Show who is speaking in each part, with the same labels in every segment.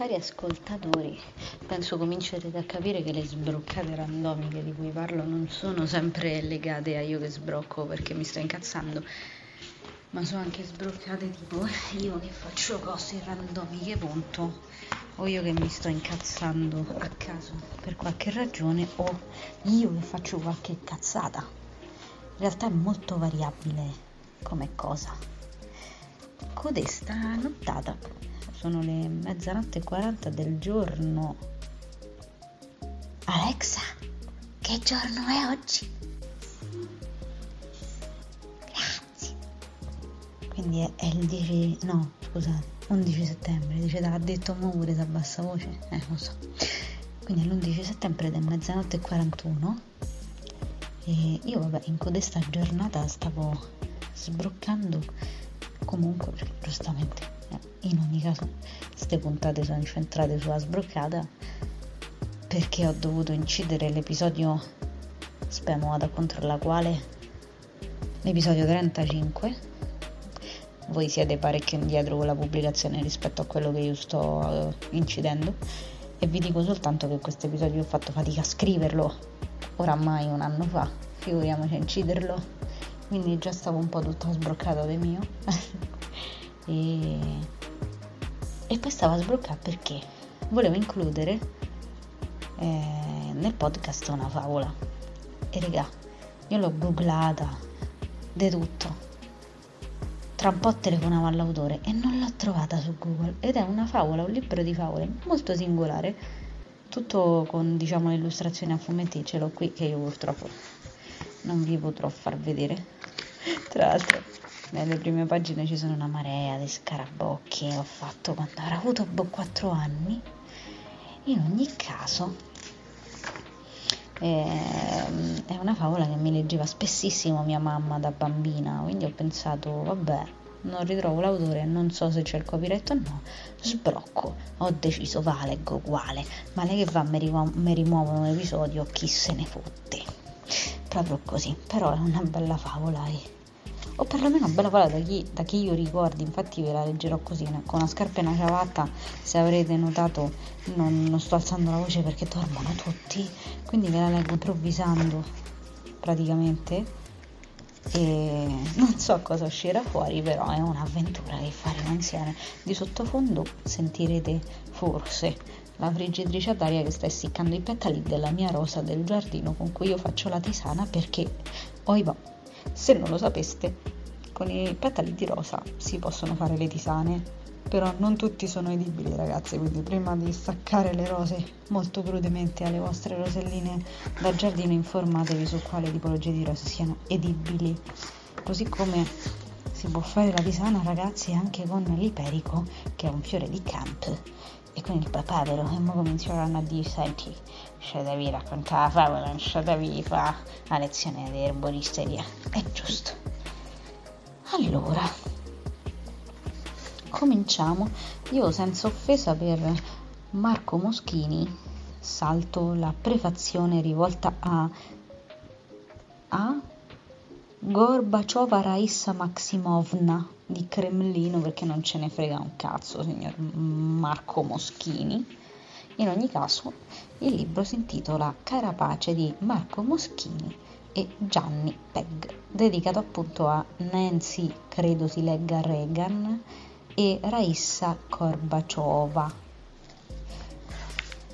Speaker 1: Cari ascoltatori, penso comincerete a capire che le sbroccate randomiche di cui parlo non sono sempre legate a io che sbrocco perché mi sto incazzando, ma sono anche sbroccate tipo io che faccio cose randomiche, punto, o io che mi sto incazzando a caso per qualche ragione, o io che faccio qualche cazzata. In realtà è molto variabile come cosa. Codesta nottata sono le mezzanotte e 40 del giorno. Alexa, che giorno è oggi? Grazie. Quindi è, è il 10, no, scusate, 11 settembre, dice, ha detto pure a bassa voce, eh, lo so. Quindi è l'11 settembre è mezzanotte e 41 e io vabbè in codesta giornata stavo sbroccando comunque perché giustamente in ogni caso queste puntate sono incentrate sulla sbroccata perché ho dovuto incidere l'episodio spero vada contro la quale? L'episodio 35 voi siete parecchio indietro con la pubblicazione rispetto a quello che io sto uh, incidendo. E vi dico soltanto che questo episodio ho fatto fatica a scriverlo. Oramai un anno fa figuriamoci a inciderlo. Quindi già stavo un po' tutta sbroccata di mio. E, e poi stavo a sbloccare perché volevo includere eh, nel podcast una favola. E regà io l'ho googlata di tutto. Tra un po' telefonavo all'autore e non l'ho trovata su Google. Ed è una favola, un libro di favole molto singolare tutto con diciamo le illustrazioni a fumetti. Ce l'ho qui che io purtroppo non vi potrò far vedere. Tra l'altro nelle prime pagine ci sono una marea di scarabocchi ho fatto quando avrò avuto 4 anni. In ogni caso eh, è una favola che mi leggeva spessissimo mia mamma da bambina quindi ho pensato vabbè non ritrovo l'autore non so se c'è il copyright o no sbrocco ho deciso va leggo uguale ma lei che va mi rimuovono un episodio chi se ne fotte. Proprio così però è una bella favola e o perlomeno bella parola da chi, da chi io ricordi, infatti ve la leggerò così, con una scarpa e una ciabatta, se avrete notato non, non sto alzando la voce perché dormono tutti, quindi ve la leggo improvvisando praticamente e non so cosa uscirà fuori, però è un'avventura che faremo insieme. Di sottofondo sentirete forse la friggitrice d'aria che sta essiccando i petali della mia rosa del giardino con cui io faccio la tisana perché, oibò, se non lo sapeste, con i petali di rosa si possono fare le tisane, però non tutti sono edibili ragazzi, quindi prima di staccare le rose molto crudemente alle vostre roselline da giardino informatevi su quale tipologia di rose siano edibili, così come si può fare la tisana ragazzi anche con l'iperico che è un fiore di camp e con il papavero e ora cominceranno a dire senti ci devi raccontare la favola non ci devi fare la lezione di erboristeria. È giusto. Allora cominciamo. Io senza offesa per Marco Moschini salto la prefazione rivolta a a Gorbachova Raissa Maximovna di Cremlino perché non ce ne frega un cazzo, signor Marco Moschini. In ogni caso, il libro si intitola Carapace di Marco Moschini e Gianni Pegg, dedicato appunto a Nancy, credo si legga Reagan, e Raissa Korbachova.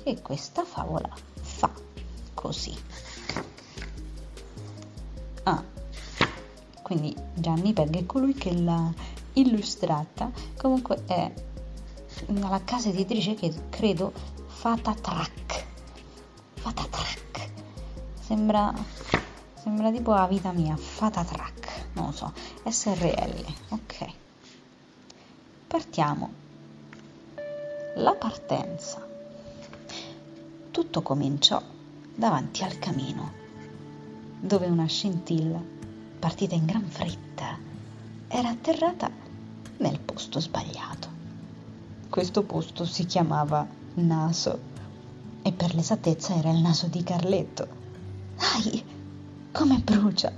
Speaker 1: E questa favola fa così. Ah, quindi Gianni Pegg è colui che l'ha illustrata, comunque è la casa editrice che credo Fata Track. Fata Track. Sembra, sembra tipo la vita mia, Fata Track, non lo so, SRL, ok. Partiamo. La partenza. Tutto cominciò davanti al camino, dove una scintilla partita in gran fretta, era atterrata nel posto sbagliato. Questo posto si chiamava naso e per l'esattezza era il naso di Carletto. Dai, come brucia!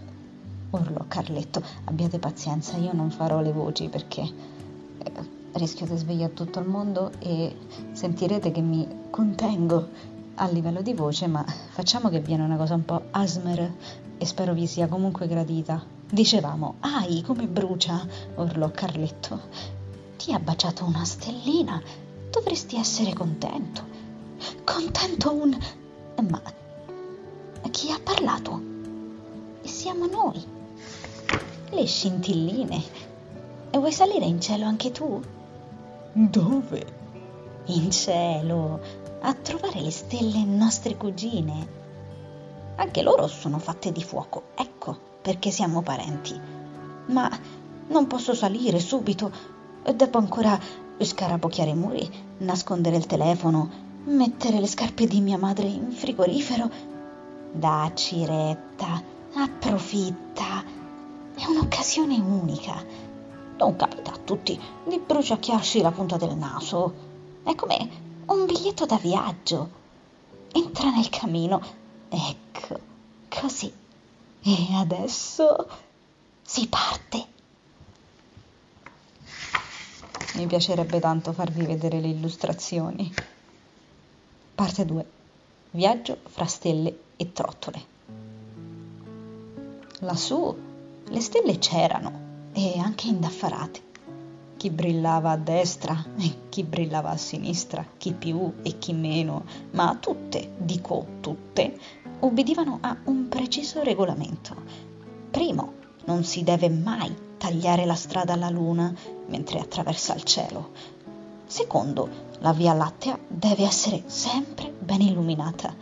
Speaker 1: urlò Carletto. Abbiate pazienza, io non farò le voci perché eh, rischio di svegliare tutto il mondo e sentirete che mi contengo a livello di voce, ma facciamo che viene una cosa un po' asmer e spero vi sia comunque gradita. Dicevamo, ai come brucia, urlò Carletto. Ti ha baciato una stellina, dovresti essere contento. Contento un... Ma chi ha parlato? Siamo noi. Le scintilline. E vuoi salire in cielo anche tu?
Speaker 2: Dove?
Speaker 1: In cielo, a trovare le stelle nostre cugine. Anche loro sono fatte di fuoco, ecco perché siamo parenti. Ma non posso salire subito, devo ancora scarabocchiare i muri, nascondere il telefono, mettere le scarpe di mia madre in frigorifero. Dacci retta, approfitta. È un'occasione unica non capita a tutti di bruciacchiarsi la punta del naso. È come un biglietto da viaggio. Entra nel camino. Ecco, così. E adesso si parte.
Speaker 2: Mi piacerebbe tanto farvi vedere le illustrazioni. Parte 2. Viaggio fra stelle e trottole. Lassù le stelle c'erano e anche indaffarate. Chi brillava a destra e chi brillava a sinistra, chi più e chi meno, ma tutte, dico tutte, obbedivano a un preciso regolamento. Primo, non si deve mai tagliare la strada alla luna mentre attraversa il cielo. Secondo, la Via Lattea deve essere sempre ben illuminata.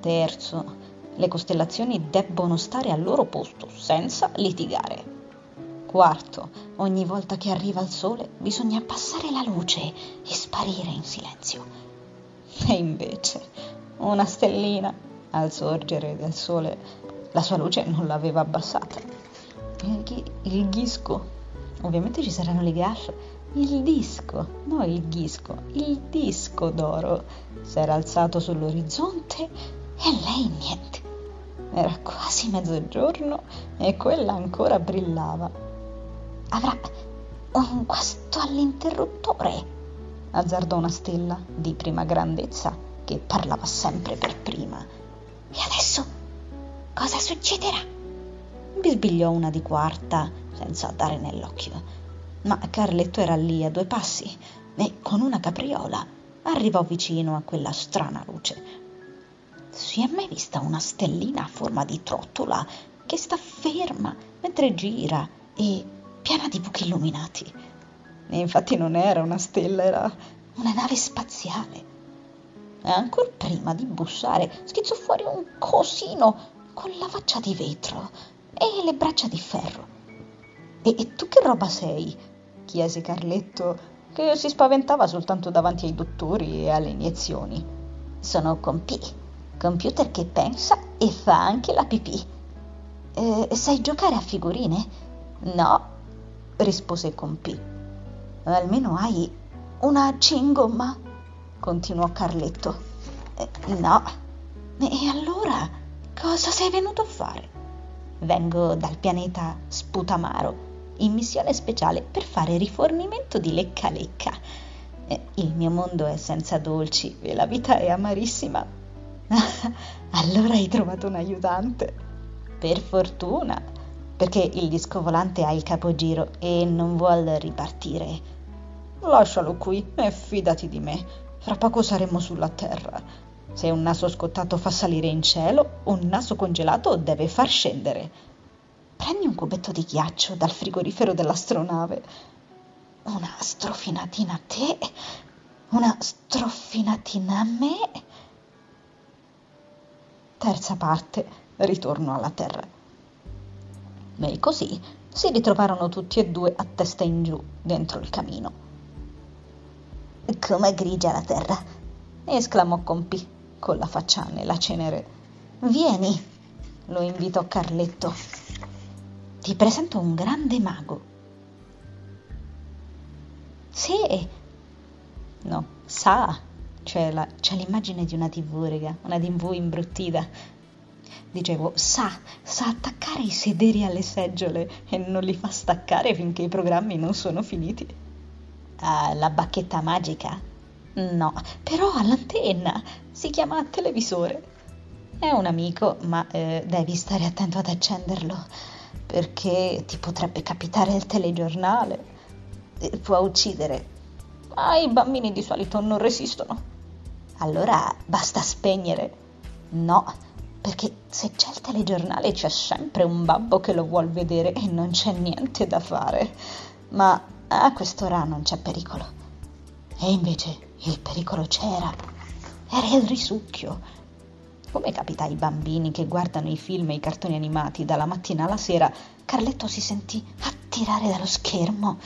Speaker 2: Terzo, le costellazioni debbono stare al loro posto senza litigare. Quarto, ogni volta che arriva il sole bisogna abbassare la luce e sparire in silenzio. E invece, una stellina, al sorgere del sole, la sua luce non l'aveva abbassata. Il, ghisco, ovviamente ci saranno le gaffe, il disco, no il ghisco, il disco d'oro s'era alzato sull'orizzonte e lei niente. Era quasi mezzogiorno e quella ancora brillava
Speaker 1: avrà un guasto all'interruttore, azzardò una stella di prima grandezza che parlava sempre per prima. E adesso cosa succederà? bisbigliò una di quarta senza dare nell'occhio. Ma Carletto era lì a due passi e con una capriola arrivò vicino a quella strana luce. Si è mai vista una stellina a forma di trottola che sta ferma mentre gira e piena di buchi illuminati. E infatti non era una stella, era una nave spaziale. E ancora prima di bussare, schizzò fuori un cosino con la faccia di vetro e le braccia di ferro. E, e tu che roba sei? chiese Carletto, che si spaventava soltanto davanti ai dottori e alle iniezioni. Sono Compi, computer che pensa e fa anche la pipì. Eh, sai giocare a figurine? No, rispose Compì. Almeno hai una cingomma? continuò Carletto. Eh, no. E allora cosa sei venuto a fare? Vengo dal pianeta Sputamaro, in missione speciale per fare rifornimento di lecca lecca. Eh, il mio mondo è senza dolci e la vita è amarissima. allora hai trovato un aiutante. Per fortuna perché il disco volante ha il capogiro e non vuol ripartire. Lascialo qui e fidati di me. Fra poco saremo sulla terra. Se un naso scottato fa salire in cielo, un naso congelato deve far scendere. Prendi un cubetto di ghiaccio dal frigorifero dell'astronave. Una strofinatina a te, una strofinatina a me. Terza parte, ritorno alla terra. E così si ritrovarono tutti e due a testa in giù dentro il camino. Com'è grigia la terra! esclamò Compì con la faccia nella cenere. Vieni, lo invitò Carletto. Ti presento un grande mago. Sì, no, sa, c'è, la, c'è l'immagine di una tv, raga, una tv imbruttita dicevo, sa, sa attaccare i sederi alle seggiole e non li fa staccare finché i programmi non sono finiti.
Speaker 2: Ah, la bacchetta magica? No, però ha l'antenna, si chiama televisore. È un amico, ma eh, devi stare attento ad accenderlo, perché ti potrebbe capitare il telegiornale. Può uccidere. Ma i bambini di solito non resistono. Allora basta spegnere. No, perché se c'è il telegiornale c'è sempre un babbo che lo vuol vedere e non c'è niente da fare. Ma a quest'ora non c'è pericolo. E invece il pericolo c'era. Era il risucchio. Come capita ai bambini che guardano i film e i cartoni animati dalla mattina alla sera, Carletto si sentì attirare dallo schermo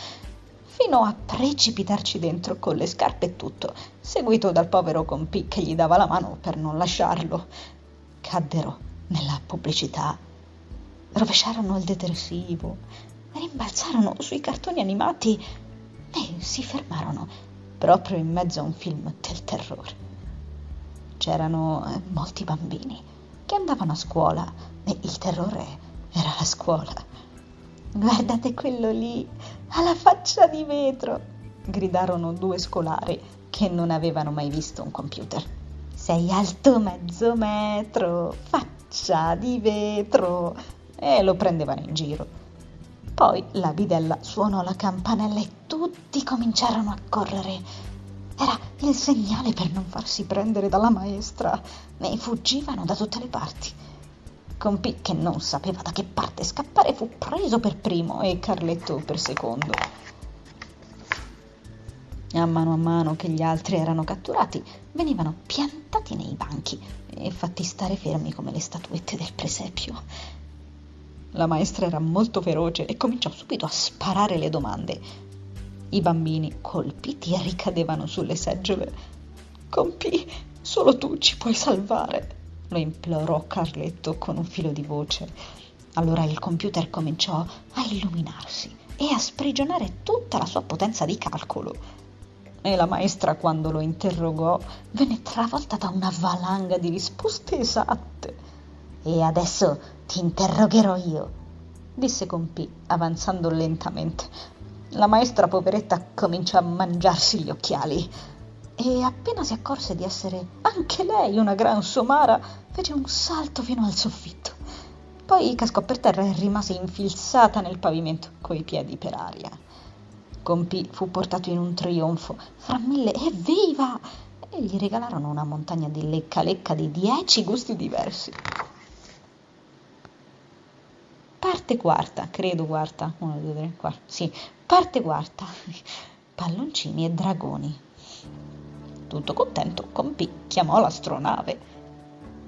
Speaker 2: fino a precipitarci dentro con le scarpe e tutto, seguito dal povero compì che gli dava la mano per non lasciarlo. Caddero nella pubblicità, rovesciarono il detersivo, rimbalzarono sui cartoni animati e si fermarono proprio in mezzo a un film del terrore. C'erano eh, molti bambini che andavano a scuola e il terrore era la scuola. Guardate quello lì, ha la faccia di vetro, gridarono due scolari che non avevano mai visto un computer. Sei alto mezzo metro, faccia di vetro. E lo prendevano in giro. Poi la bidella suonò la campanella e tutti cominciarono a correre. Era il segnale per non farsi prendere dalla maestra e fuggivano da tutte le parti. Compì che non sapeva da che parte scappare fu preso per primo e Carletto per secondo. A mano a mano che gli altri erano catturati, venivano piantati nei banchi e fatti stare fermi come le statuette del presepio. La maestra era molto feroce e cominciò subito a sparare le domande. I bambini, colpiti, ricadevano sulle seggiole. Compì, solo tu ci puoi salvare, lo implorò Carletto con un filo di voce. Allora il computer cominciò a illuminarsi e a sprigionare tutta la sua potenza di calcolo. E la maestra, quando lo interrogò, venne travolta da una valanga di risposte esatte. E adesso ti interrogherò io, disse Compì, avanzando lentamente. La maestra poveretta cominciò a mangiarsi gli occhiali e appena si accorse di essere anche lei una gran somara, fece un salto fino al soffitto. Poi cascò per terra e rimase infilzata nel pavimento coi piedi per aria. Compì fu portato in un trionfo fra mille evviva e gli regalarono una montagna di lecca lecca di dieci gusti diversi. Parte quarta, credo quarta, uno, due, tre, quarta, sì, parte quarta, palloncini e dragoni. Tutto contento, Compì chiamò l'astronave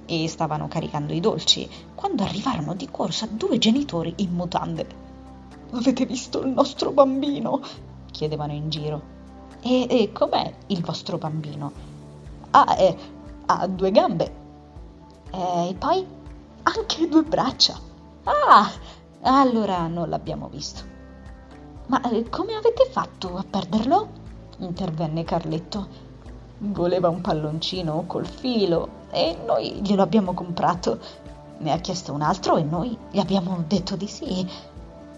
Speaker 2: e stavano caricando i dolci quando arrivarono di corsa due genitori in mutande. Avete visto il nostro bambino? chiedevano in giro. E, e com'è il vostro bambino? Ah, eh, ha due gambe. E poi anche due braccia. Ah, allora non l'abbiamo visto. Ma eh, come avete fatto a perderlo? intervenne Carletto. Voleva un palloncino col filo e noi glielo abbiamo comprato. Ne ha chiesto un altro e noi gli abbiamo detto di sì.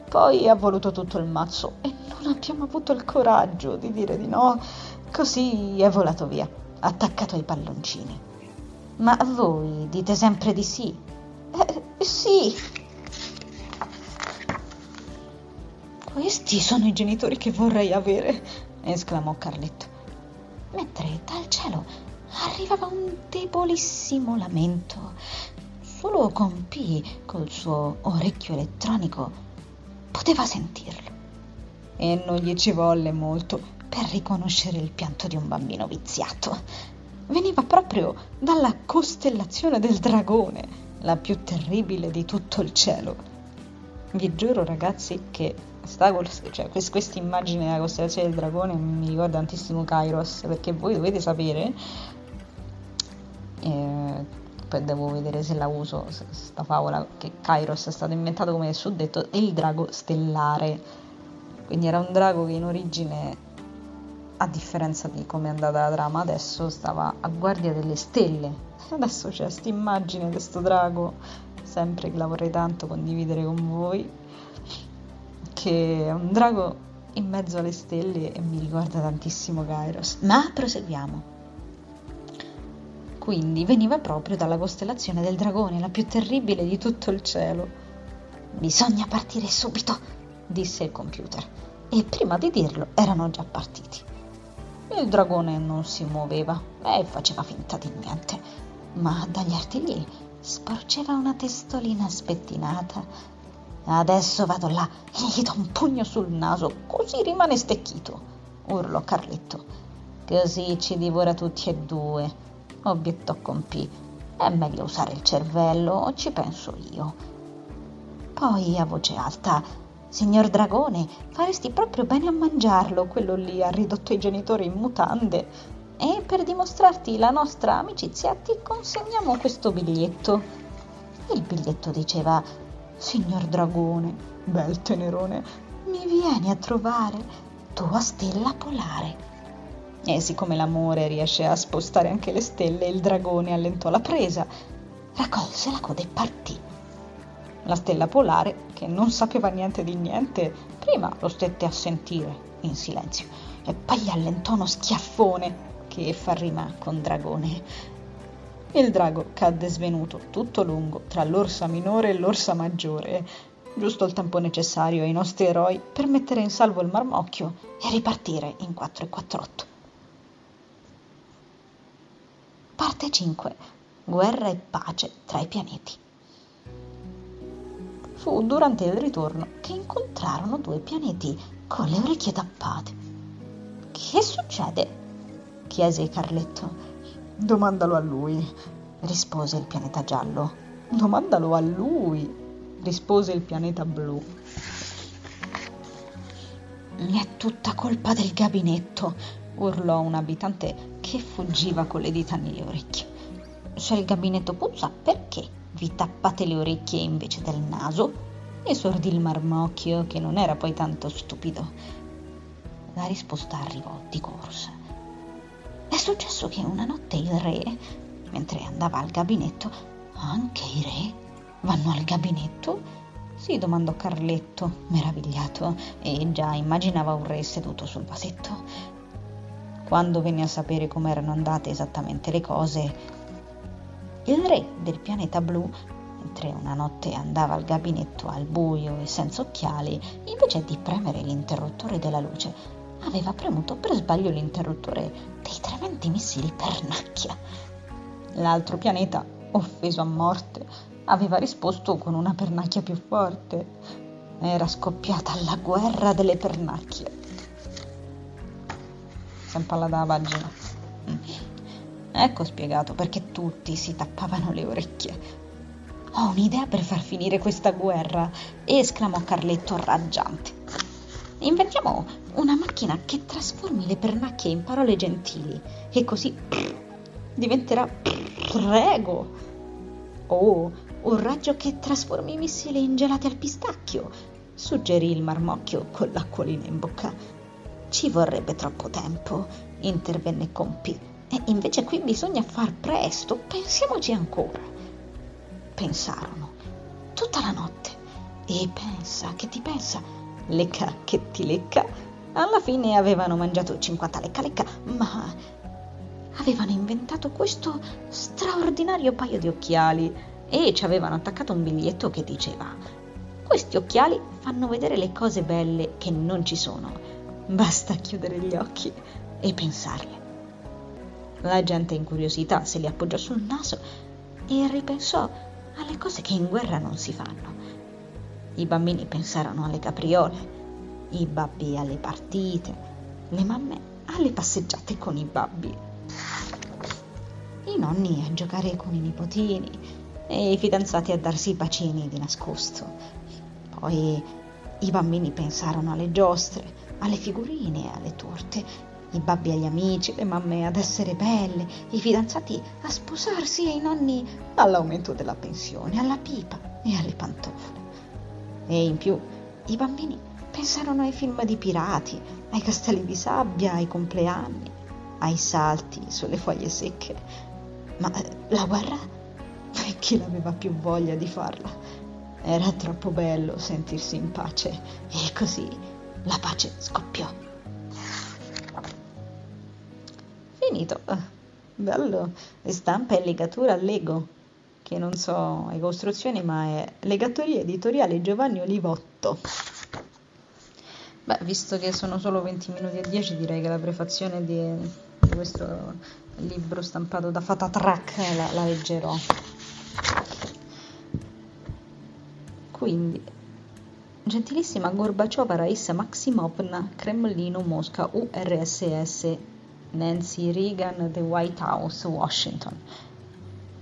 Speaker 2: Poi ha voluto tutto il mazzo e non abbiamo avuto il coraggio di dire di no. Così è volato via, attaccato ai palloncini. Ma voi dite sempre di sì? Eh, sì, Questi sono i genitori che vorrei avere, esclamò Carletto, mentre dal cielo arrivava un debolissimo lamento. Solo Compì, col suo orecchio elettronico, poteva sentirlo. E non gli ci volle molto per riconoscere il pianto di un bambino viziato. Veniva proprio dalla costellazione del dragone, la più terribile di tutto il cielo. Vi giuro ragazzi che cioè, questa immagine della costellazione del dragone mi ricorda tantissimo Kairos perché voi dovete sapere poi devo vedere se la uso questa favola che Kairos è stato inventato come suddetto è il drago stellare quindi era un drago che in origine a differenza di come è andata la trama adesso stava a guardia delle stelle adesso c'è questa immagine di questo drago sempre che la vorrei tanto condividere con voi che è un drago in mezzo alle stelle e mi ricorda tantissimo Kairos. Ma proseguiamo. Quindi veniva proprio dalla costellazione del dragone, la più terribile di tutto il cielo. Bisogna partire subito, disse il computer. E prima di dirlo erano già partiti. Il dragone non si muoveva e faceva finta di niente, ma dagli artigli sporgeva una testolina spettinata. Adesso vado là e gli do un pugno sul naso, così rimane stecchito, urlò Carletto. Così ci divora tutti e due, obiettò con P. È meglio usare il cervello, ci penso io. Poi a voce alta, signor Dragone, faresti proprio bene a mangiarlo, quello lì ha ridotto i genitori in mutande. E per dimostrarti la nostra amicizia ti consegniamo questo biglietto. Il biglietto diceva, signor Dragone, bel tenerone, mi vieni a trovare, tua stella polare. E siccome l'amore riesce a spostare anche le stelle, il dragone allentò la presa, raccolse la coda e partì. La stella polare, che non sapeva niente di niente, prima lo stette a sentire in silenzio e poi gli allentò uno schiaffone che fa rima con dragone. Il drago cadde svenuto, tutto lungo, tra l'orsa minore e l'orsa maggiore, giusto il tempo necessario ai nostri eroi per mettere in salvo il marmocchio e ripartire in 4 e 48. Parte 5. Guerra e pace tra i pianeti. Fu durante il ritorno che incontrarono due pianeti con le orecchie tappate. Che succede? chiese Carletto. Domandalo a lui, rispose il pianeta giallo. Domandalo a lui, rispose il pianeta blu. Mi è tutta colpa del gabinetto, urlò un abitante che fuggiva con le dita nelle orecchie. Se il gabinetto puzza, perché vi tappate le orecchie invece del naso? Esordì il marmocchio, che non era poi tanto stupido. La risposta arrivò di corsa. È successo che una notte il re, mentre andava al gabinetto, anche i re vanno al gabinetto? si domandò Carletto, meravigliato, e già immaginava un re seduto sul vasetto. Quando venne a sapere com'erano andate esattamente le cose, il re del pianeta blu, mentre una notte andava al gabinetto al buio e senza occhiali, invece di premere l'interruttore della luce, aveva premuto per sbaglio l'interruttore dei tremendi missili pernacchia. L'altro pianeta, offeso a morte, aveva risposto con una pernacchia più forte. Era scoppiata la guerra delle pernacchie impalla dalla pagina. Mm. Ecco spiegato perché tutti si tappavano le orecchie. Ho un'idea per far finire questa guerra, esclamò Carletto raggiante. Inventiamo una macchina che trasformi le pernacchie in parole gentili e così diventerà prego. O un raggio che trasformi i missili in gelati al pistacchio, suggerì il marmocchio con l'acquolina in bocca. Ci vorrebbe troppo tempo, intervenne Compi. E invece qui bisogna far presto, pensiamoci ancora. Pensarono tutta la notte. E pensa, che ti pensa? Lecca che ti lecca. Alla fine avevano mangiato 50 lecca lecca, ma avevano inventato questo straordinario paio di occhiali e ci avevano attaccato un biglietto che diceva questi occhiali fanno vedere le cose belle che non ci sono Basta chiudere gli occhi e pensarle. La gente incuriosita se li appoggiò sul naso e ripensò alle cose che in guerra non si fanno. I bambini pensarono alle capriole, i babbi alle partite, le mamme alle passeggiate con i babbi, i nonni a giocare con i nipotini e i fidanzati a darsi i bacini di nascosto. Poi i bambini pensarono alle giostre, alle figurine, alle torte, i babbi agli amici, le mamme ad essere belle, i fidanzati a sposarsi e i nonni all'aumento della pensione, alla pipa e alle pantofole. E in più i bambini pensarono ai film di pirati, ai castelli di sabbia, ai compleanni, ai salti sulle foglie secche. Ma eh, la guerra? Chi l'aveva più voglia di farla? Era troppo bello sentirsi in pace e così la pace scoppiò. Finito. Bello. Stampa e legatura a Lego, che non so è costruzioni, ma è Legatoria Editoriale Giovanni Olivotto. Beh, visto che sono solo 20 minuti e 10, direi che la prefazione di, di questo libro stampato da Fatatrack la, la leggerò. Quindi, gentilissima Gorbachova Raissa Maximovna, Cremlino, Mosca, URSS, Nancy Reagan, The White House, Washington.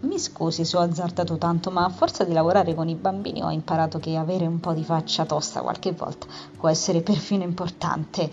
Speaker 2: Mi scusi se ho azzardato tanto, ma a forza di lavorare con i bambini ho imparato che avere un po' di faccia tosta qualche volta può essere perfino importante.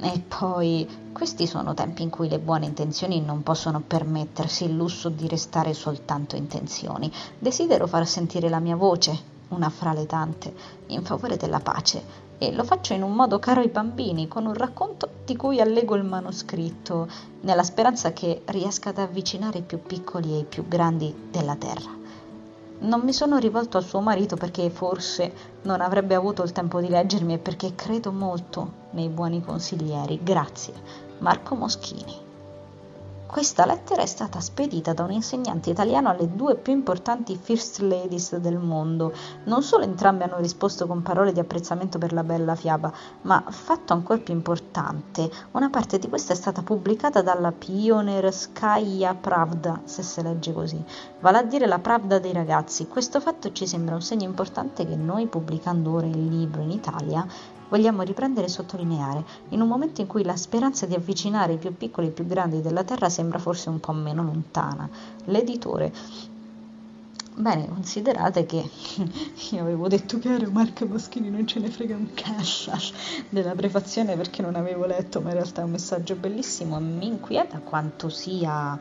Speaker 2: E poi, questi sono tempi in cui le buone intenzioni non possono permettersi il lusso di restare soltanto intenzioni. Desidero far sentire la mia voce, una fra le tante, in favore della pace e lo faccio in un modo caro ai bambini, con un racconto di cui allego il manoscritto, nella speranza che riesca ad avvicinare i più piccoli e i più grandi della terra. Non mi sono rivolto a suo marito perché forse non avrebbe avuto il tempo di leggermi e perché credo molto nei buoni consiglieri. Grazie, Marco Moschini. Questa lettera è stata spedita da un insegnante italiano alle due più importanti First Ladies del mondo. Non solo entrambe hanno risposto con parole di apprezzamento per la bella fiaba, ma fatto ancora più importante, una parte di questa è stata pubblicata dalla Pionerskaya Pravda, se si legge così, vale a dire la Pravda dei ragazzi. Questo fatto ci sembra un segno importante che noi, pubblicando ora il libro in Italia, vogliamo riprendere e sottolineare, in un momento in cui la speranza di avvicinare i più piccoli e i più grandi della Terra sembra forse un po' meno lontana. L'editore Bene, considerate che io avevo detto che ero Marco Moschini, non ce ne frega un cazzo della prefazione perché non avevo letto, ma in realtà è un messaggio bellissimo mi inquieta quanto sia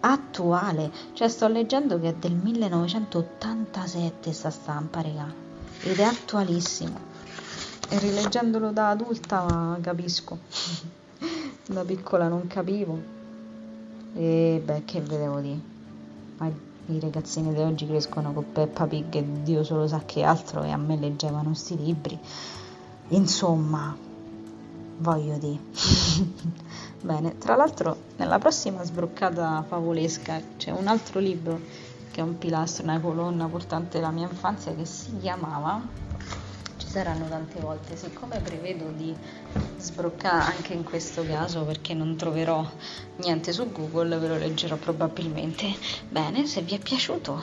Speaker 2: attuale. Cioè sto leggendo che è del 1987 sta stampa, raga, ed è attualissimo rileggendolo da adulta capisco. Da piccola non capivo. E beh che vedevo di ma i ragazzini di oggi crescono con Peppa Pig e Dio solo sa che altro e a me leggevano sti libri. Insomma voglio di bene tra l'altro nella prossima sbroccata favolesca c'è un altro libro che è un pilastro una colonna portante della mia infanzia che si chiamava saranno tante volte, siccome prevedo di sbroccare anche in questo caso perché non troverò niente su Google, ve lo leggerò probabilmente. Bene, se vi è piaciuto,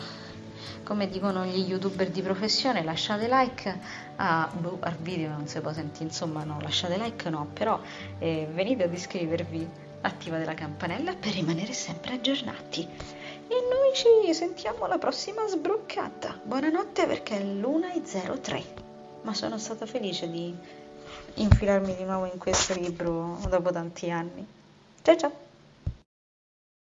Speaker 2: come dicono gli youtuber di professione, lasciate like a, boh, al video, non si può sentire, insomma no, lasciate like no, però eh, venite ad iscrivervi, attivate la campanella per rimanere sempre aggiornati. E noi ci sentiamo alla prossima sbroccata. Buonanotte perché è l'1.03 ma sono stata felice di infilarmi di nuovo in questo libro dopo tanti anni. Ciao ciao!